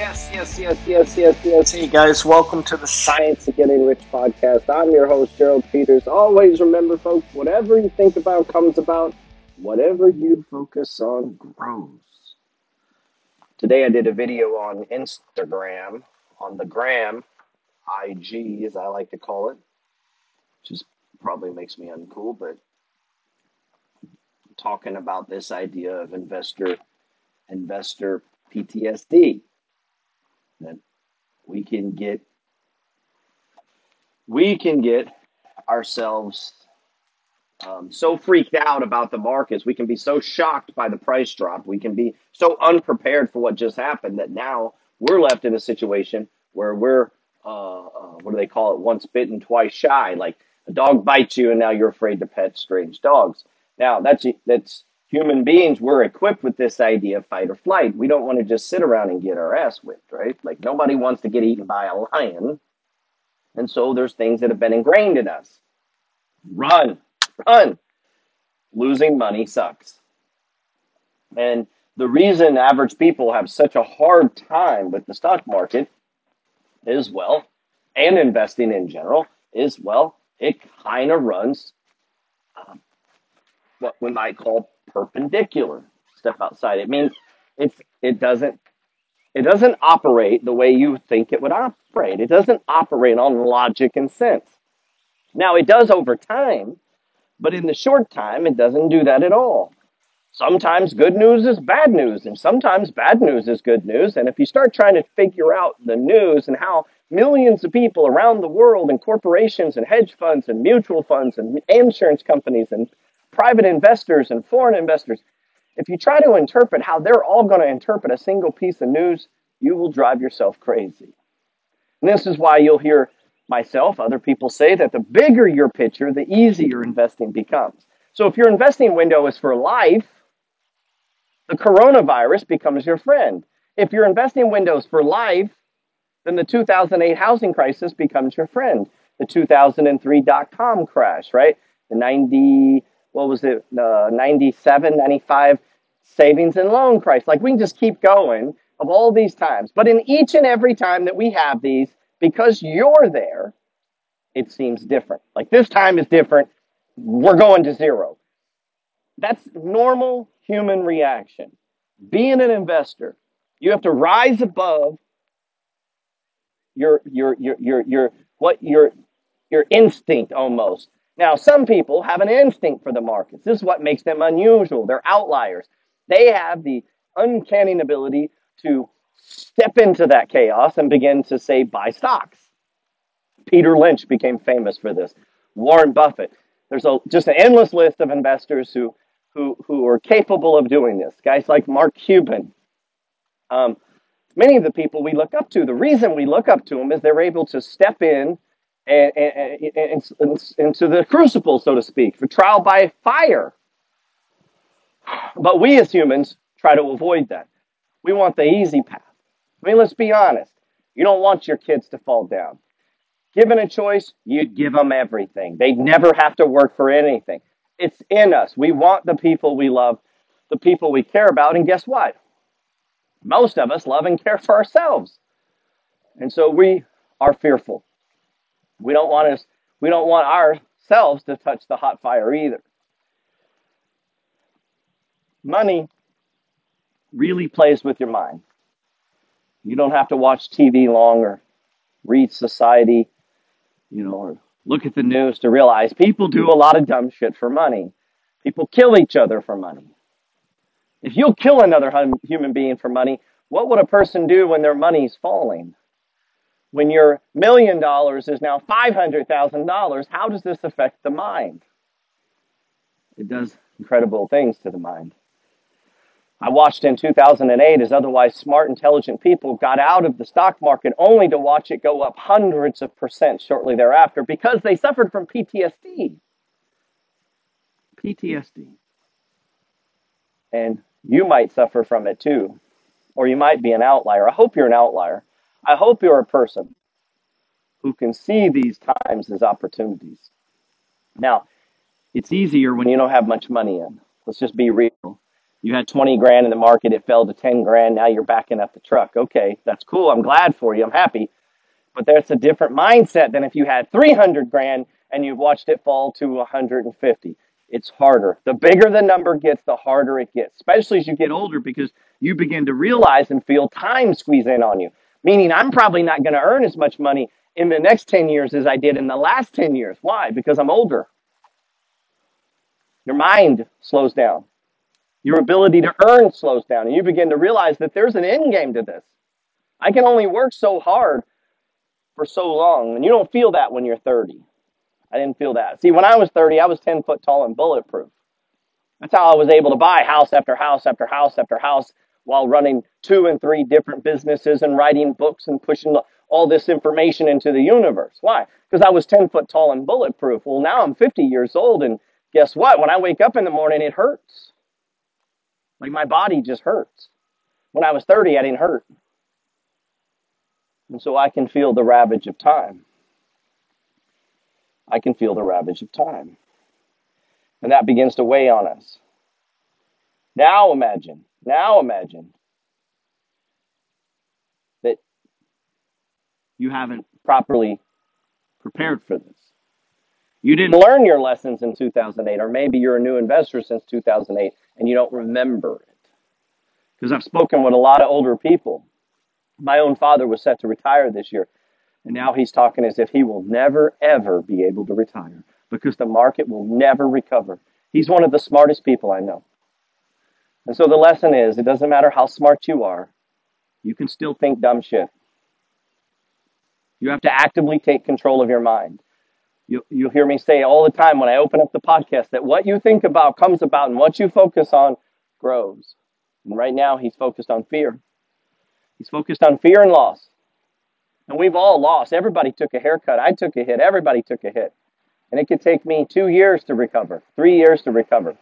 Yes, yes, yes, yes, yes, yes. Hey guys, welcome to the Science of Getting Rich podcast. I'm your host, Gerald Peters. Always remember, folks, whatever you think about comes about. Whatever you focus on grows. Today I did a video on Instagram, on the gram, IG as I like to call it, which probably makes me uncool, but talking about this idea of investor investor PTSD that we can get we can get ourselves um, so freaked out about the markets. We can be so shocked by the price drop. We can be so unprepared for what just happened that now we're left in a situation where we're uh, uh, what do they call it? Once bitten, twice shy. Like a dog bites you, and now you're afraid to pet strange dogs. Now that's that's human beings. We're equipped with this idea of fight or flight. We don't want to just sit around and get our ass whipped, right? Like nobody wants to get eaten by a lion, and so there's things that have been ingrained in us. Run, run. Losing money sucks. And the reason average people have such a hard time with the stock market is well, and investing in general is well, it kind of runs um, what we might call perpendicular. Step outside. It means it's it doesn't it doesn't operate the way you think it would operate. It doesn't operate on logic and sense. Now it does over time, but in the short time, it doesn't do that at all. Sometimes good news is bad news, and sometimes bad news is good news. And if you start trying to figure out the news and how millions of people around the world, and corporations, and hedge funds, and mutual funds, and insurance companies, and private investors, and foreign investors, if you try to interpret how they're all going to interpret a single piece of news, you will drive yourself crazy. And this is why you'll hear myself, other people say that the bigger your picture, the easier investing becomes. So if your investing window is for life, the coronavirus becomes your friend. If your investing window is for life, then the 2008 housing crisis becomes your friend. The 2003 dot com crash, right? The 90, what was it, the 97, 95 savings and loan crisis. Like we can just keep going of all these times. But in each and every time that we have these, because you're there, it seems different. Like this time is different. We're going to zero. That's normal human reaction. Being an investor, you have to rise above your your your your your what your your instinct almost. Now, some people have an instinct for the markets. This is what makes them unusual. They're outliers. They have the uncanny ability to step into that chaos and begin to say buy stocks. Peter Lynch became famous for this. Warren Buffett. There's a, just an endless list of investors who, who, who are capable of doing this. Guys like Mark Cuban. Um, many of the people we look up to, the reason we look up to them is they're able to step in and, and, and, and into the crucible, so to speak, for trial by fire. But we as humans try to avoid that. We want the easy path. I mean, let's be honest. You don't want your kids to fall down. Given a choice, you'd give them everything. They'd never have to work for anything. It's in us. We want the people we love, the people we care about, and guess what? Most of us love and care for ourselves. And so we are fearful. We don't want us we don't want ourselves to touch the hot fire either. Money really plays with your mind. You don't have to watch TV long or read society you know, or look at the news to realize people do a lot of dumb shit for money. People kill each other for money. If you'll kill another human being for money, what would a person do when their money's falling? When your million dollars is now $500,000, how does this affect the mind? It does incredible things to the mind. I watched in 2008 as otherwise smart, intelligent people got out of the stock market only to watch it go up hundreds of percent shortly thereafter because they suffered from PTSD. PTSD. And you might suffer from it too, or you might be an outlier. I hope you're an outlier. I hope you're a person who can see these times as opportunities. Now, it's easier when you don't have much money in. Let's just be real You had 20 grand in the market, it fell to 10 grand, now you're backing up the truck. Okay, that's cool. I'm glad for you. I'm happy. But that's a different mindset than if you had 300 grand and you watched it fall to 150. It's harder. The bigger the number gets, the harder it gets, especially as you get older because you begin to realize and feel time squeeze in on you. Meaning, I'm probably not going to earn as much money in the next 10 years as I did in the last 10 years. Why? Because I'm older. Your mind slows down. Your ability to earn slows down. And you begin to realize that there's an end game to this. I can only work so hard for so long. And you don't feel that when you're 30. I didn't feel that. See, when I was 30, I was 10 foot tall and bulletproof. That's how I was able to buy house after house after house after house while running two and three different businesses and writing books and pushing all this information into the universe. Why? Because I was 10 foot tall and bulletproof. Well, now I'm 50 years old, and guess what? When I wake up in the morning, it hurts. Like my body just hurts. When I was 30, I didn't hurt. And so I can feel the ravage of time. I can feel the ravage of time. And that begins to weigh on us. Now imagine, now imagine that you haven't properly prepared for this. You didn't learn your lessons in 2008, or maybe you're a new investor since 2008 and you don't remember it. Because I've spoken with a lot of older people. My own father was set to retire this year, and now he's talking as if he will never, ever be able to retire because the market will never recover. He's one of the smartest people I know. And so the lesson is it doesn't matter how smart you are, you can still think dumb shit. You have to actively take control of your mind. You, you hear me say all the time when I open up the podcast that what you think about comes about and what you focus on grows. And right now, he's focused on fear. He's focused on fear and loss. And we've all lost. Everybody took a haircut. I took a hit. Everybody took a hit. And it could take me two years to recover, three years to recover.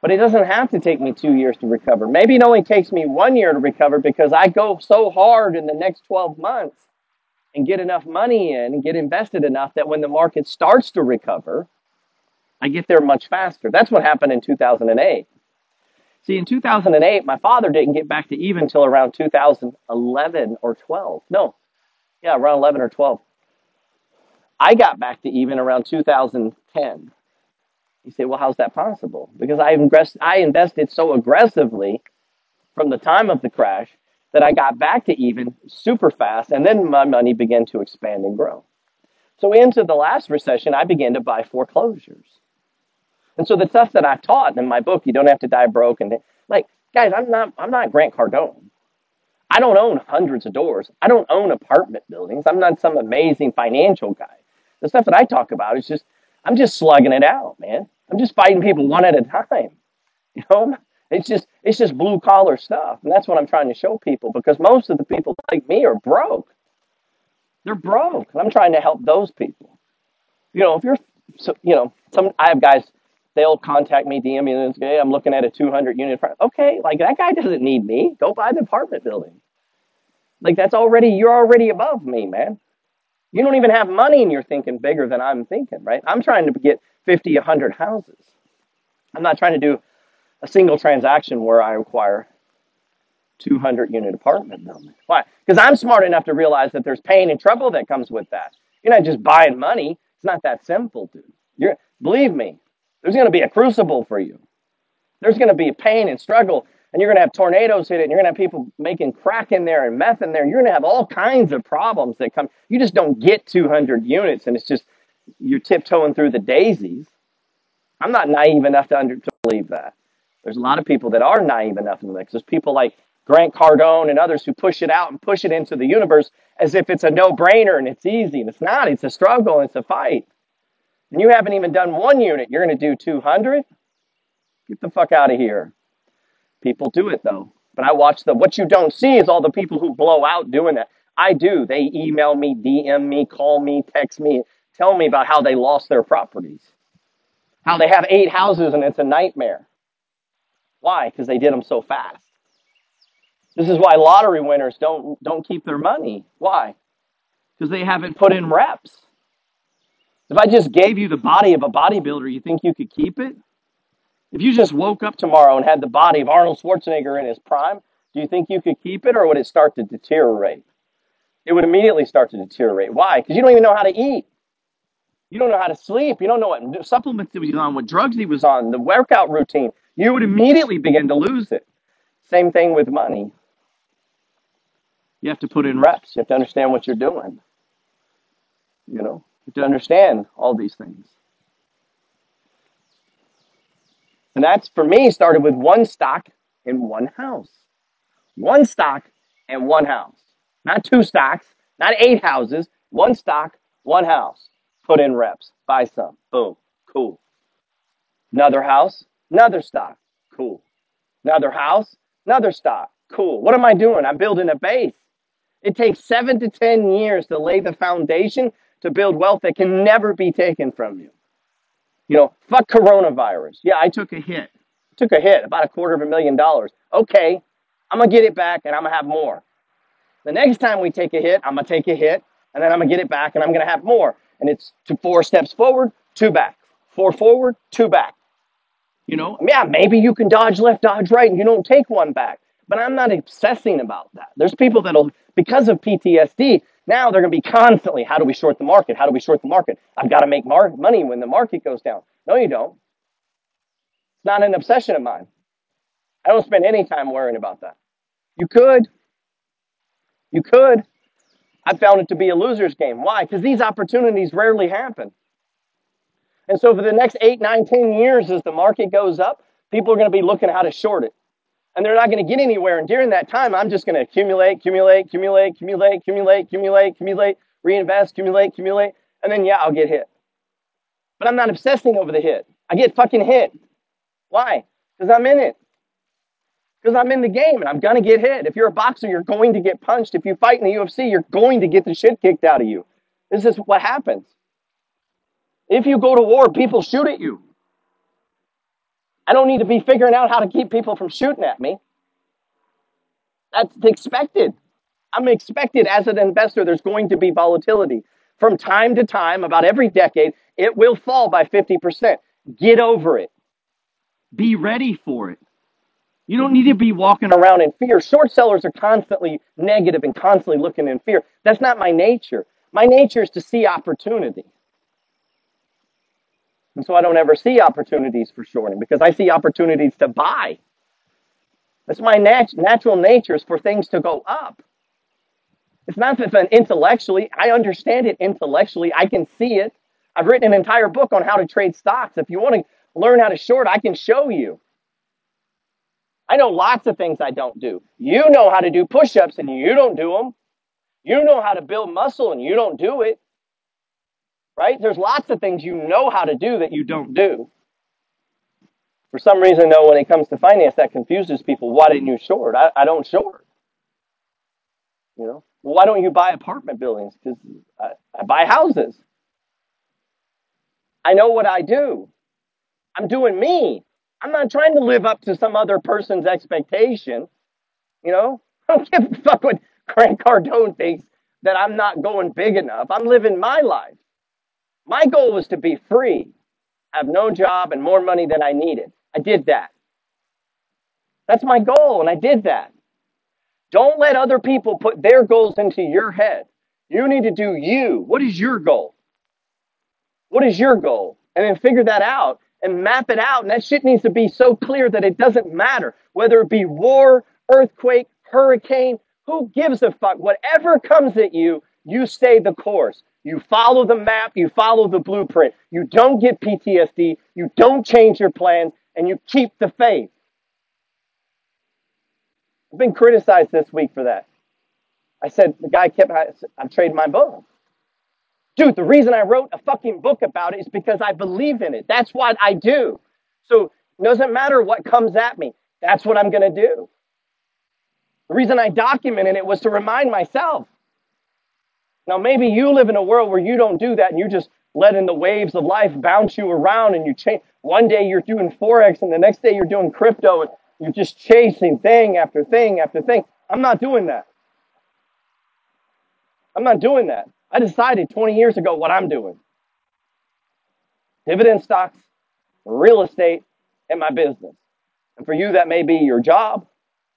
But it doesn't have to take me two years to recover. Maybe it only takes me one year to recover because I go so hard in the next 12 months and get enough money in and get invested enough that when the market starts to recover, I get there much faster. That's what happened in 2008. See, in 2008, my father didn't get back to even until around 2011 or 12. No, yeah, around 11 or 12. I got back to even around 2010. You say, well, how's that possible? Because I, invest, I invested so aggressively from the time of the crash that I got back to even super fast, and then my money began to expand and grow. So into the last recession, I began to buy foreclosures. And so the stuff that I taught in my book, you don't have to die broke, and like, guys, I'm not, I'm not Grant Cardone. I don't own hundreds of doors. I don't own apartment buildings. I'm not some amazing financial guy. The stuff that I talk about is just, I'm just slugging it out, man. I'm just fighting people one at a time. You know, it's just it's just blue collar stuff, and that's what I'm trying to show people because most of the people like me are broke. They're broke, and I'm trying to help those people. You know, if you're, so, you know, some I have guys. They'll contact me, DM me, and say, "Hey, I'm looking at a 200 unit." Okay, like that guy doesn't need me. Go buy the apartment building. Like that's already you're already above me, man. You don't even have money, and you're thinking bigger than I'm thinking, right? I'm trying to get 50, 100 houses. I'm not trying to do a single transaction where I acquire 200 unit apartment building. Why? Because I'm smart enough to realize that there's pain and trouble that comes with that. You're not just buying money. It's not that simple, dude. You're believe me, there's going to be a crucible for you. There's going to be pain and struggle, and you're going to have tornadoes hit it, and you're going to have people making crack in there and meth in there. You're going to have all kinds of problems that come. You just don't get 200 units, and it's just you're tiptoeing through the daisies. I'm not naive enough to, under, to believe that. There's a lot of people that are naive enough in this. There's people like Grant Cardone and others who push it out and push it into the universe as if it's a no-brainer and it's easy. And it's not. It's a struggle. It's a fight. And you haven't even done one unit. You're going to do 200? Get the fuck out of here. People do it though. But I watch the what you don't see is all the people who blow out doing that. I do. They email me, DM me, call me, text me, tell me about how they lost their properties. How they have eight houses and it's a nightmare. Why? Because they did them so fast. This is why lottery winners don't don't keep their money. Why? Because they haven't put in reps. If I just gave you the body of a bodybuilder, you think you could keep it? If you just woke up tomorrow and had the body of Arnold Schwarzenegger in his prime, do you think you could keep it or would it start to deteriorate? It would immediately start to deteriorate. Why? Because you don't even know how to eat. You don't know how to sleep. You don't know what supplements he was on, what drugs he was on, the workout routine. You would immediately begin to lose it. Same thing with money. You have to put in reps. You have to understand what you're doing. You know, you have to understand all these things. And that's for me started with one stock in one house. One stock and one house. Not two stocks, not eight houses, one stock, one house. Put in reps, buy some. Boom. Cool. Another house, another stock. Cool. Another house, another stock. Cool. What am I doing? I'm building a base. It takes seven to 10 years to lay the foundation to build wealth that can never be taken from you. You know, fuck coronavirus. Yeah, I took a hit. Took a hit, about a quarter of a million dollars. Okay, I'm gonna get it back and I'm gonna have more. The next time we take a hit, I'm gonna take a hit and then I'm gonna get it back and I'm gonna have more. And it's to four steps forward, two back. Four forward, two back. You know, yeah, maybe you can dodge left, dodge right, and you don't take one back. But I'm not obsessing about that. There's people that'll, because of PTSD, now they're going to be constantly, how do we short the market? How do we short the market? I've got to make mar- money when the market goes down. No, you don't. It's not an obsession of mine. I don't spend any time worrying about that. You could. You could. I found it to be a loser's game. Why? Because these opportunities rarely happen. And so for the next eight, nine, ten years, as the market goes up, people are going to be looking how to short it. And they're not going to get anywhere. And during that time, I'm just going to accumulate, accumulate, accumulate, accumulate, accumulate, accumulate, accumulate, reinvest, accumulate, accumulate, and then yeah, I'll get hit. But I'm not obsessing over the hit. I get fucking hit. Why? Because I'm in it. Because I'm in the game and I'm going to get hit. If you're a boxer, you're going to get punched. If you fight in the UFC, you're going to get the shit kicked out of you. This is what happens. If you go to war, people shoot at you. I don't need to be figuring out how to keep people from shooting at me. That's expected. I'm expected as an investor, there's going to be volatility. From time to time, about every decade, it will fall by 50%. Get over it. Be ready for it. You don't need to be walking around in fear. Short sellers are constantly negative and constantly looking in fear. That's not my nature. My nature is to see opportunity. And so I don't ever see opportunities for shorting because I see opportunities to buy. That's my nat- natural nature is for things to go up. It's not that intellectually, I understand it intellectually. I can see it. I've written an entire book on how to trade stocks. If you want to learn how to short, I can show you. I know lots of things I don't do. You know how to do push ups and you don't do them. You know how to build muscle and you don't do it right? There's lots of things you know how to do that you don't do. For some reason, though, when it comes to finance, that confuses people. Why didn't you short? I, I don't short. You know, why don't you buy apartment buildings? Because I, I buy houses. I know what I do. I'm doing me. I'm not trying to live up to some other person's expectation. You know, I don't give a fuck what Grant Cardone thinks that I'm not going big enough. I'm living my life. My goal was to be free, have no job, and more money than I needed. I did that. That's my goal, and I did that. Don't let other people put their goals into your head. You need to do you. What is your goal? What is your goal? And then figure that out and map it out. And that shit needs to be so clear that it doesn't matter whether it be war, earthquake, hurricane, who gives a fuck? Whatever comes at you, you stay the course. You follow the map, you follow the blueprint. You don't get PTSD, you don't change your plans, and you keep the faith. I've been criticized this week for that. I said, the guy kept, I've traded my book. Dude, the reason I wrote a fucking book about it is because I believe in it. That's what I do. So it doesn't matter what comes at me. That's what I'm going to do. The reason I documented it was to remind myself now, maybe you live in a world where you don't do that and you're just letting the waves of life bounce you around and you change. One day you're doing Forex and the next day you're doing crypto and you're just chasing thing after thing after thing. I'm not doing that. I'm not doing that. I decided 20 years ago what I'm doing dividend stocks, real estate, and my business. And for you, that may be your job,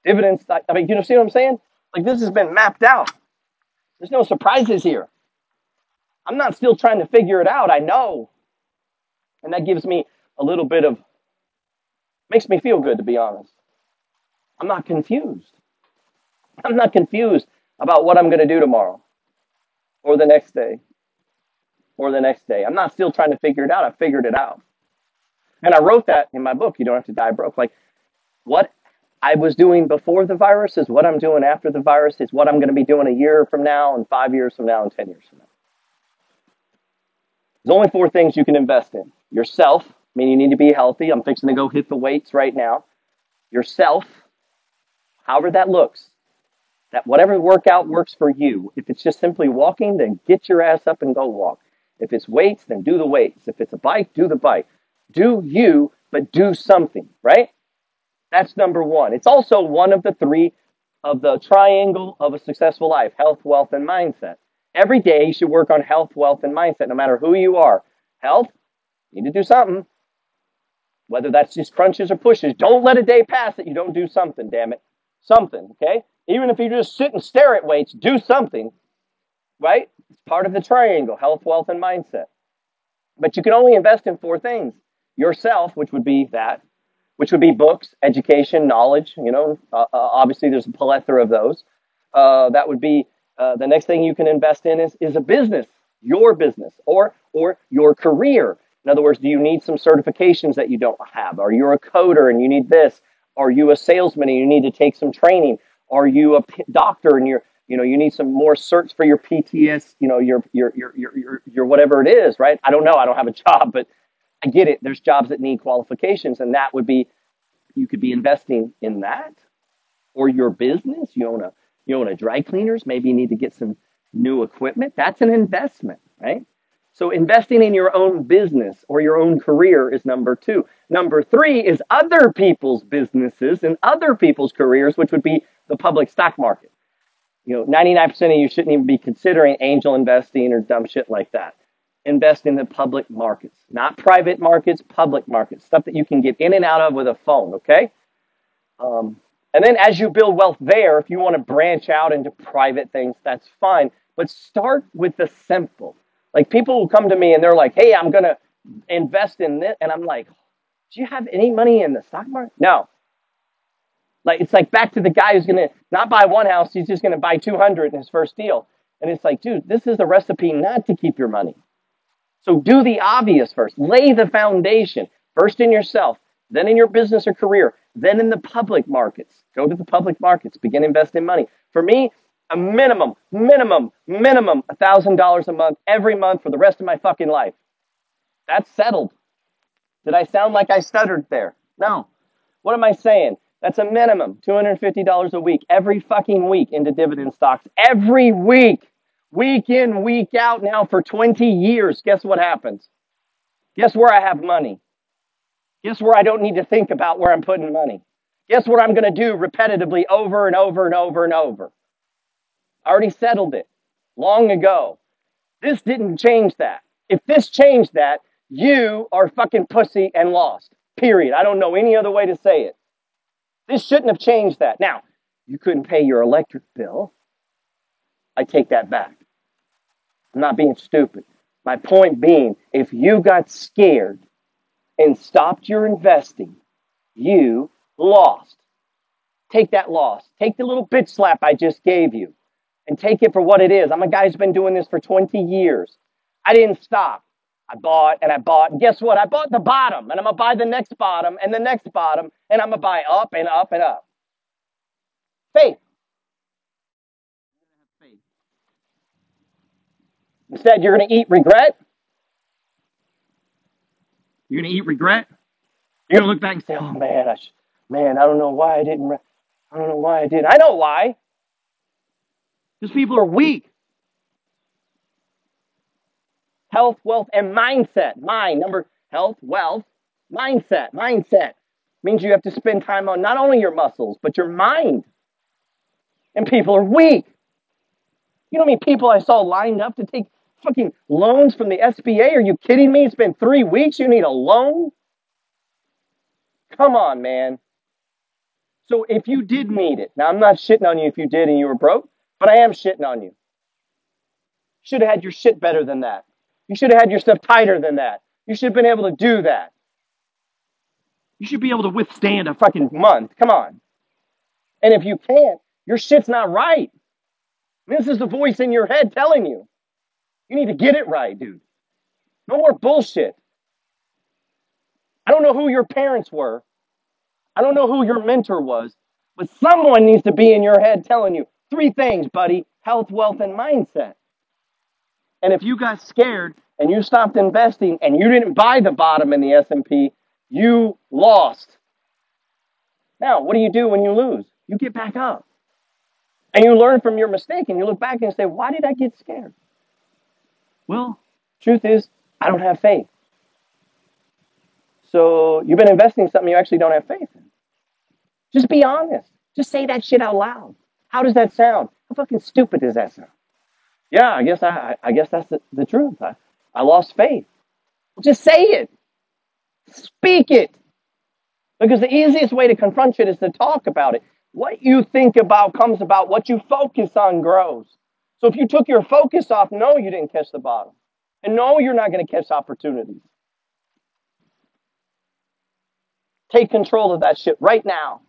dividends. I mean, you know, see what I'm saying? Like this has been mapped out. There's no surprises here. I'm not still trying to figure it out. I know. And that gives me a little bit of, makes me feel good, to be honest. I'm not confused. I'm not confused about what I'm going to do tomorrow or the next day or the next day. I'm not still trying to figure it out. I figured it out. And I wrote that in my book, You Don't Have to Die Broke. Like, what I was doing before the virus is what I'm doing after the virus, is what I'm going to be doing a year from now, and five years from now, and 10 years from now. There's only four things you can invest in yourself, I mean, you need to be healthy. I'm fixing to go hit the weights right now. Yourself, however that looks, that whatever workout works for you. If it's just simply walking, then get your ass up and go walk. If it's weights, then do the weights. If it's a bike, do the bike. Do you, but do something, right? That's number one. It's also one of the three of the triangle of a successful life health, wealth, and mindset. Every day you should work on health, wealth, and mindset, no matter who you are. Health, you need to do something. Whether that's just crunches or pushes. Don't let a day pass that you don't do something, damn it. Something, okay? Even if you just sit and stare at weights, do something, right? It's part of the triangle health, wealth, and mindset. But you can only invest in four things yourself, which would be that, which would be books, education, knowledge. You know, uh, uh, obviously there's a plethora of those. Uh, that would be uh, the next thing you can invest in is, is a business, your business, or or your career. In other words, do you need some certifications that you don't have? Are you a coder and you need this? Are you a salesman and you need to take some training? Are you a doctor and you're you know you need some more certs for your PTS, you know your your your your your, your whatever it is, right? I don't know. I don't have a job, but I get it. There's jobs that need qualifications, and that would be you could be investing in that or your business. You own a you own a dry cleaners. Maybe you need to get some new equipment. That's an investment, right? So investing in your own business or your own career is number two. Number three is other people's businesses and other people's careers, which would be the public stock market. You know, 99% of you shouldn't even be considering angel investing or dumb shit like that. Invest in the public markets, not private markets, public markets, stuff that you can get in and out of with a phone, okay? Um, and then as you build wealth there, if you want to branch out into private things, that's fine. But start with the simple. Like people will come to me and they're like, hey, I'm going to invest in this. And I'm like, do you have any money in the stock market? No. Like it's like back to the guy who's going to not buy one house, he's just going to buy 200 in his first deal. And it's like, dude, this is a recipe not to keep your money. So do the obvious first. Lay the foundation first in yourself, then in your business or career, then in the public markets. Go to the public markets, begin investing money. For me, a minimum, minimum, minimum $1,000 a month every month for the rest of my fucking life. That's settled. Did I sound like I stuttered there? No. What am I saying? That's a minimum $250 a week every fucking week into dividend stocks. Every week. Week in, week out now for 20 years. Guess what happens? Guess where I have money? Guess where I don't need to think about where I'm putting money? Guess what I'm going to do repetitively over and over and over and over? I already settled it long ago. This didn't change that. If this changed that, you are fucking pussy and lost. Period. I don't know any other way to say it. This shouldn't have changed that. Now, you couldn't pay your electric bill. I take that back. I'm not being stupid. My point being, if you got scared and stopped your investing, you lost. Take that loss. Take the little bitch slap I just gave you and take it for what it is. I'm a guy who's been doing this for 20 years. I didn't stop. I bought and I bought. And guess what? I bought the bottom and I'm going to buy the next bottom and the next bottom and I'm going to buy up and up and up. Faith. Instead, you're going to eat regret. You're going to eat regret. You're going to look back and say, oh man, I man, I don't know why I didn't. I don't know why I did. I know why. Because people are weak. Health, wealth, and mindset. Mind, number health, wealth, mindset. Mindset means you have to spend time on not only your muscles, but your mind. And people are weak. You know how many people I saw lined up to take fucking loans from the SBA? Are you kidding me? It's been three weeks. You need a loan? Come on, man. So if you did need it, now I'm not shitting on you if you did and you were broke, but I am shitting on you. Should have had your shit better than that. You should have had your stuff tighter than that. You should have been able to do that. You should be able to withstand a fucking month. Come on. And if you can't, your shit's not right. This is the voice in your head telling you. You need to get it right, dude. No more bullshit. I don't know who your parents were. I don't know who your mentor was, but someone needs to be in your head telling you three things, buddy health, wealth, and mindset. And if you got scared and you stopped investing and you didn't buy the bottom in the S&P, you lost. Now, what do you do when you lose? You get back up. And you learn from your mistake and you look back and say, why did I get scared? Well, truth is, I don't have faith. So you've been investing in something you actually don't have faith in. Just be honest. Just say that shit out loud. How does that sound? How fucking stupid does that sound? Yeah, I guess I, I guess that's the, the truth. I, I lost faith. Just say it. Speak it. Because the easiest way to confront shit is to talk about it. What you think about comes about. What you focus on grows. So if you took your focus off, no, you didn't catch the bottom. And no, you're not going to catch opportunities. Take control of that shit right now.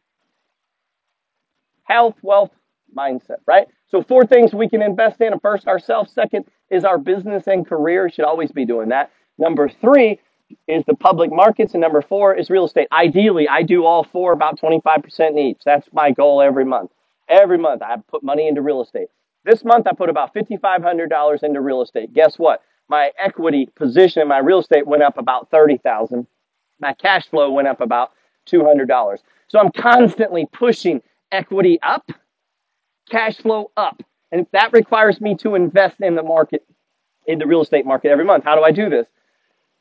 Health, wealth, mindset, right? So four things we can invest in. First, ourselves. Second is our business and career. should always be doing that. Number three is the public markets, and number four is real estate. Ideally, I do all four about 25% each. That's my goal every month. Every month, I put money into real estate. This month, I put about $5,500 into real estate. Guess what? My equity position in my real estate went up about 30,000. My cash flow went up about $200. So I'm constantly pushing equity up, cash flow up. And that requires me to invest in the market, in the real estate market every month. How do I do this?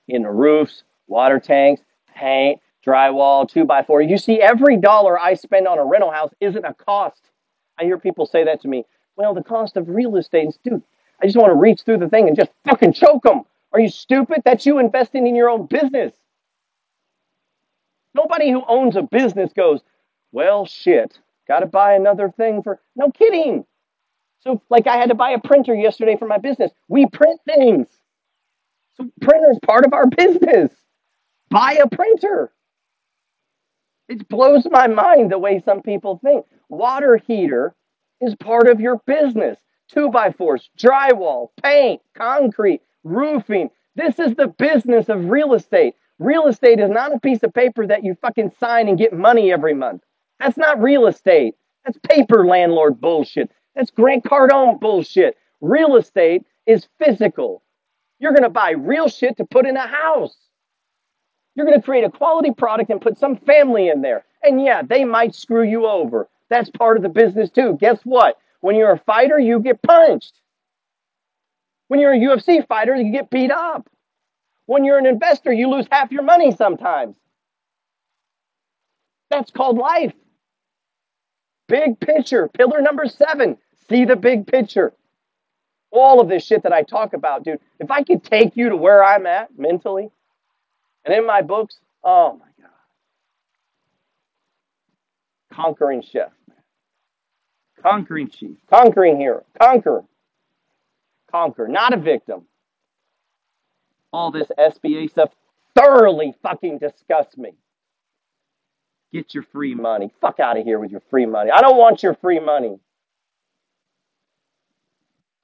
in the roofs, water tanks, paint, drywall, two by four. You see, every dollar I spend on a rental house isn't a cost. I hear people say that to me. Well, the cost of real estate is, dude, I just want to reach through the thing and just fucking choke them. Are you stupid? That's you investing in your own business. Nobody who owns a business goes, well, shit, got to buy another thing for. No kidding. So, like, I had to buy a printer yesterday for my business. We print things. So printer's part of our business. Buy a printer. It blows my mind the way some people think. Water heater is part of your business. Two by fours, drywall, paint, concrete, roofing. This is the business of real estate. Real estate is not a piece of paper that you fucking sign and get money every month. That's not real estate. That's paper landlord bullshit. That's Grant Cardone bullshit. Real estate is physical. You're going to buy real shit to put in a house. You're going to create a quality product and put some family in there. And yeah, they might screw you over. That's part of the business too. Guess what? When you're a fighter, you get punched. When you're a UFC fighter, you get beat up. When you're an investor, you lose half your money sometimes. That's called life. Big picture, pillar number seven. See the big picture all of this shit that I talk about, dude, if I could take you to where I'm at mentally and in my books, oh my God. Conquering chef, conquering chief, conquering hero, conquer, conquer, not a victim. All this SBA stuff thoroughly fucking disgusts me. Get your free money. Fuck out of here with your free money. I don't want your free money.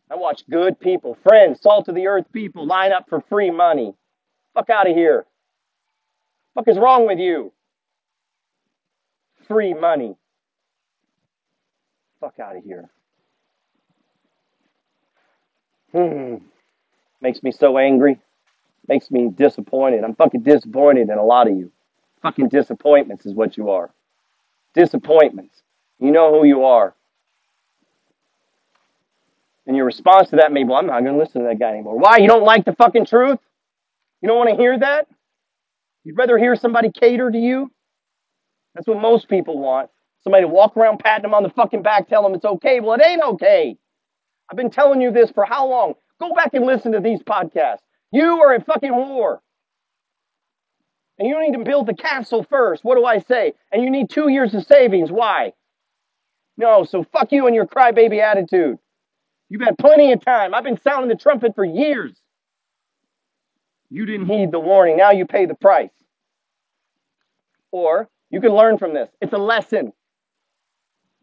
I watch good people, friends, salt of the earth people line up for free money. Fuck out of here. Fuck is wrong with you? Free money. Fuck out of here. Hmm. Makes me so angry. Makes me disappointed. I'm fucking disappointed in a lot of you. Fucking disappointments is what you are. Disappointments. You know who you are. And your response to that may be, well, I'm not going to listen to that guy anymore. Why? You don't like the fucking truth? You don't want to hear that? You'd rather hear somebody cater to you? That's what most people want. Somebody walk around patting them on the fucking back, tell them it's okay. Well, it ain't okay. I've been telling you this for how long? Go back and listen to these podcasts. You are in fucking war. And you don't need to build the castle first. What do I say? And you need two years of savings. Why? No, so fuck you and your crybaby attitude. You've had plenty of time. I've been sounding the trumpet for years. You didn't heed the warning. Now you pay the price. Or you can learn from this. It's a lesson.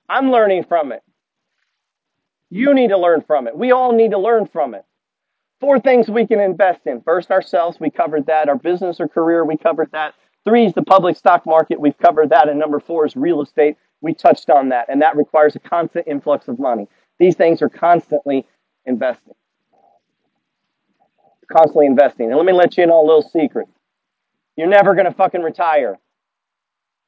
I'm learning from it. You need to learn from it. We all need to learn from it. Four things we can invest in. First, ourselves. We covered that. Our business or career. We covered that. Three is the public stock market. We've covered that. And number four is real estate. We touched on that. And that requires a constant influx of money. These things are constantly investing. Constantly investing. And let me let you in on a little secret. You're never going to fucking retire.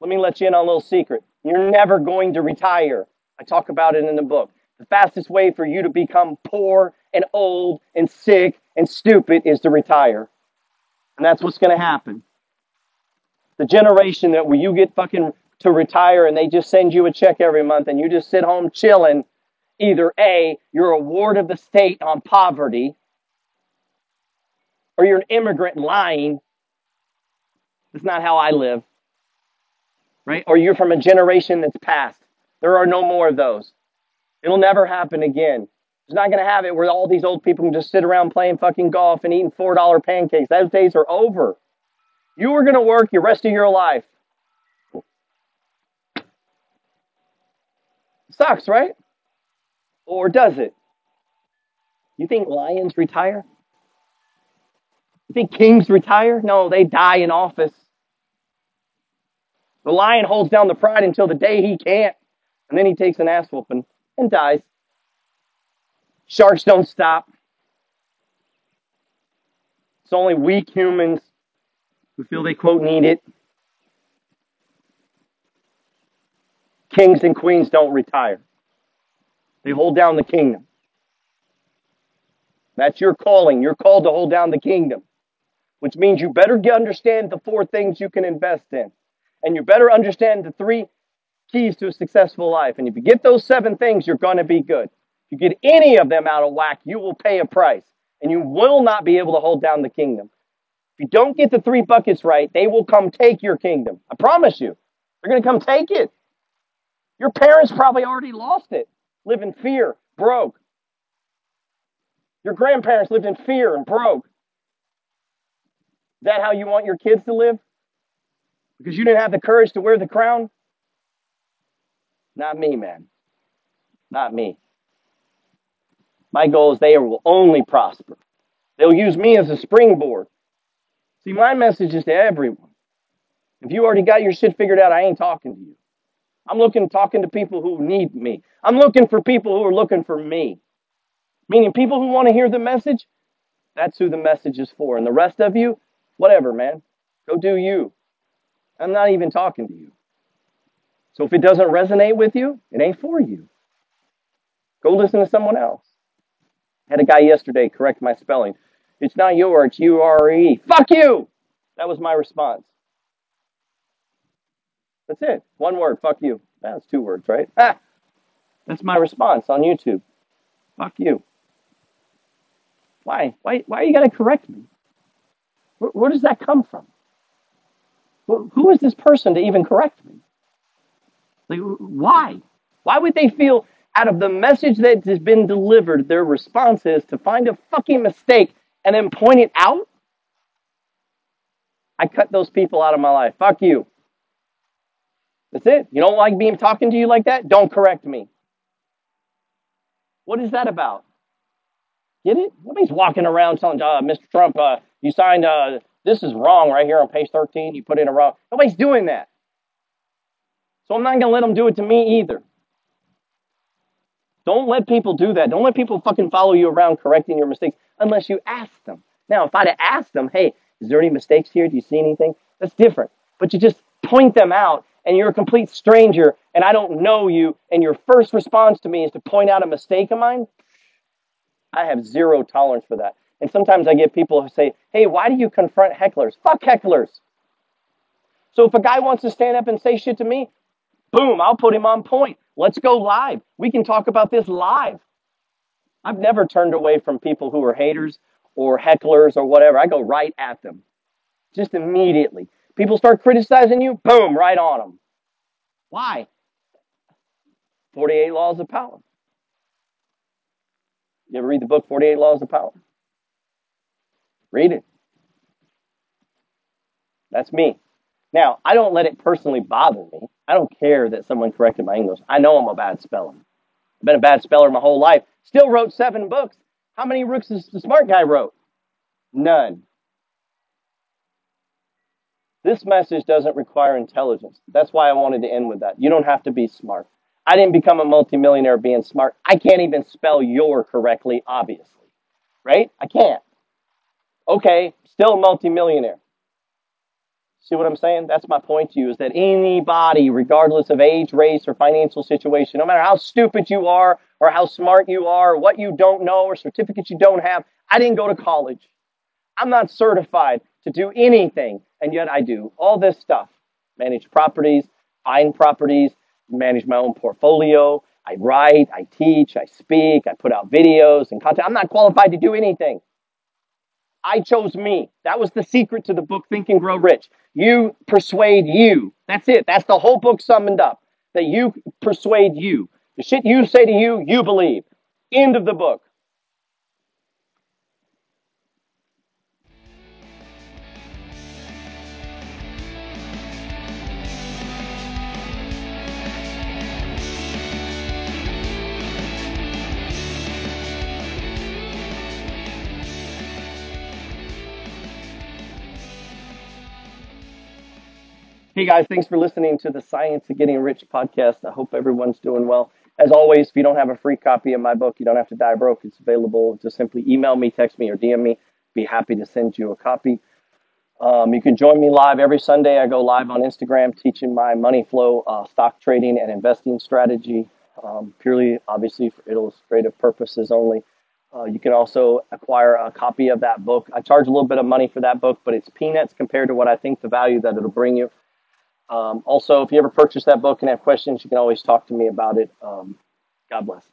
Let me let you in on a little secret. You're never going to retire. I talk about it in the book. The fastest way for you to become poor and old and sick and stupid is to retire. And that's what's going to happen. The generation that where you get fucking to retire and they just send you a check every month and you just sit home chilling, either A, you're a ward of the state on poverty, or you're an immigrant lying. That's not how I live. Right? Or you're from a generation that's past. There are no more of those. It'll never happen again. It's not going to have it where all these old people can just sit around playing fucking golf and eating $4 pancakes. Those days are over. You are going to work the rest of your life. Sucks, right? Or does it? You think lions retire? You think kings retire? No, they die in office. The lion holds down the pride until the day he can't, and then he takes an ass whooping and dies. Sharks don't stop. It's only weak humans who feel they, quote, need it. Kings and queens don't retire, they hold down the kingdom. That's your calling. You're called to hold down the kingdom, which means you better understand the four things you can invest in. And you better understand the three keys to a successful life. And if you get those seven things, you're going to be good. If you get any of them out of whack, you will pay a price and you will not be able to hold down the kingdom. If you don't get the three buckets right, they will come take your kingdom. I promise you. They're going to come take it. Your parents probably already lost it, live in fear, broke. Your grandparents lived in fear and broke. Is that how you want your kids to live? Because you didn't have the courage to wear the crown? Not me, man. Not me. My goal is they will only prosper. They'll use me as a springboard. See, my message is to everyone. If you already got your shit figured out, I ain't talking to you. I'm looking, talking to people who need me. I'm looking for people who are looking for me. Meaning people who want to hear the message, that's who the message is for. And the rest of you, whatever, man. Go do you. I'm not even talking to you. So if it doesn't resonate with you, it ain't for you. Go listen to someone else. I had a guy yesterday correct my spelling. It's not your, it's U R E. Fuck you! That was my response. That's it. One word, fuck you. That's two words, right? Ah, that's my response on YouTube. Fuck you. Why? Why, why you to correct me? Where, where does that come from? Who is this person to even correct me? Like, why? Why would they feel out of the message that has been delivered, their response is to find a fucking mistake and then point it out? I cut those people out of my life. Fuck you. That's it. You don't like being talking to you like that? Don't correct me. What is that about? Get it? Nobody's walking around telling uh, Mr. Trump, uh, you signed, uh, this is wrong right here on page 13. You put in a wrong. Nobody's doing that. So I'm not going to let them do it to me either. Don't let people do that. Don't let people fucking follow you around correcting your mistakes unless you ask them. Now, if I'd asked them, hey, is there any mistakes here? Do you see anything? That's different. But you just point them out and you're a complete stranger and I don't know you and your first response to me is to point out a mistake of mine. I have zero tolerance for that. And sometimes I get people who say, hey, why do you confront hecklers? Fuck hecklers. So if a guy wants to stand up and say shit to me, Boom, I'll put him on point. Let's go live. We can talk about this live. I've never turned away from people who are haters or hecklers or whatever. I go right at them. Just immediately. People start criticizing you, boom, right on them. Why? 48 Laws of Power. You ever read the book 48 Laws of Power? Read it. That's me. Now, I don't let it personally bother me. I don't care that someone corrected my English. I know I'm a bad speller. I've been a bad speller my whole life. Still wrote seven books. How many books does the smart guy wrote? None. This message doesn't require intelligence. That's why I wanted to end with that. You don't have to be smart. I didn't become a multimillionaire being smart. I can't even spell your correctly, obviously. Right? I can't. Okay, still a multimillionaire. See what I'm saying? That's my point to you is that anybody, regardless of age, race, or financial situation, no matter how stupid you are, or how smart you are, or what you don't know, or certificates you don't have, I didn't go to college. I'm not certified to do anything, and yet I do all this stuff manage properties, find properties, manage my own portfolio. I write, I teach, I speak, I put out videos and content. I'm not qualified to do anything. I chose me. That was the secret to the book Think and Grow Rich. You persuade you. That's it. That's the whole book summed up. That you persuade you. The shit you say to you, you believe. End of the book. Hey guys, thanks for listening to the Science of Getting Rich podcast. I hope everyone's doing well. As always, if you don't have a free copy of my book, you don't have to die broke. It's available. Just simply email me, text me, or DM me. Be happy to send you a copy. Um, you can join me live every Sunday. I go live on Instagram teaching my money flow, uh, stock trading, and investing strategy, um, purely, obviously, for illustrative purposes only. Uh, you can also acquire a copy of that book. I charge a little bit of money for that book, but it's peanuts compared to what I think the value that it'll bring you. Um, also, if you ever purchase that book and have questions, you can always talk to me about it. Um, God bless.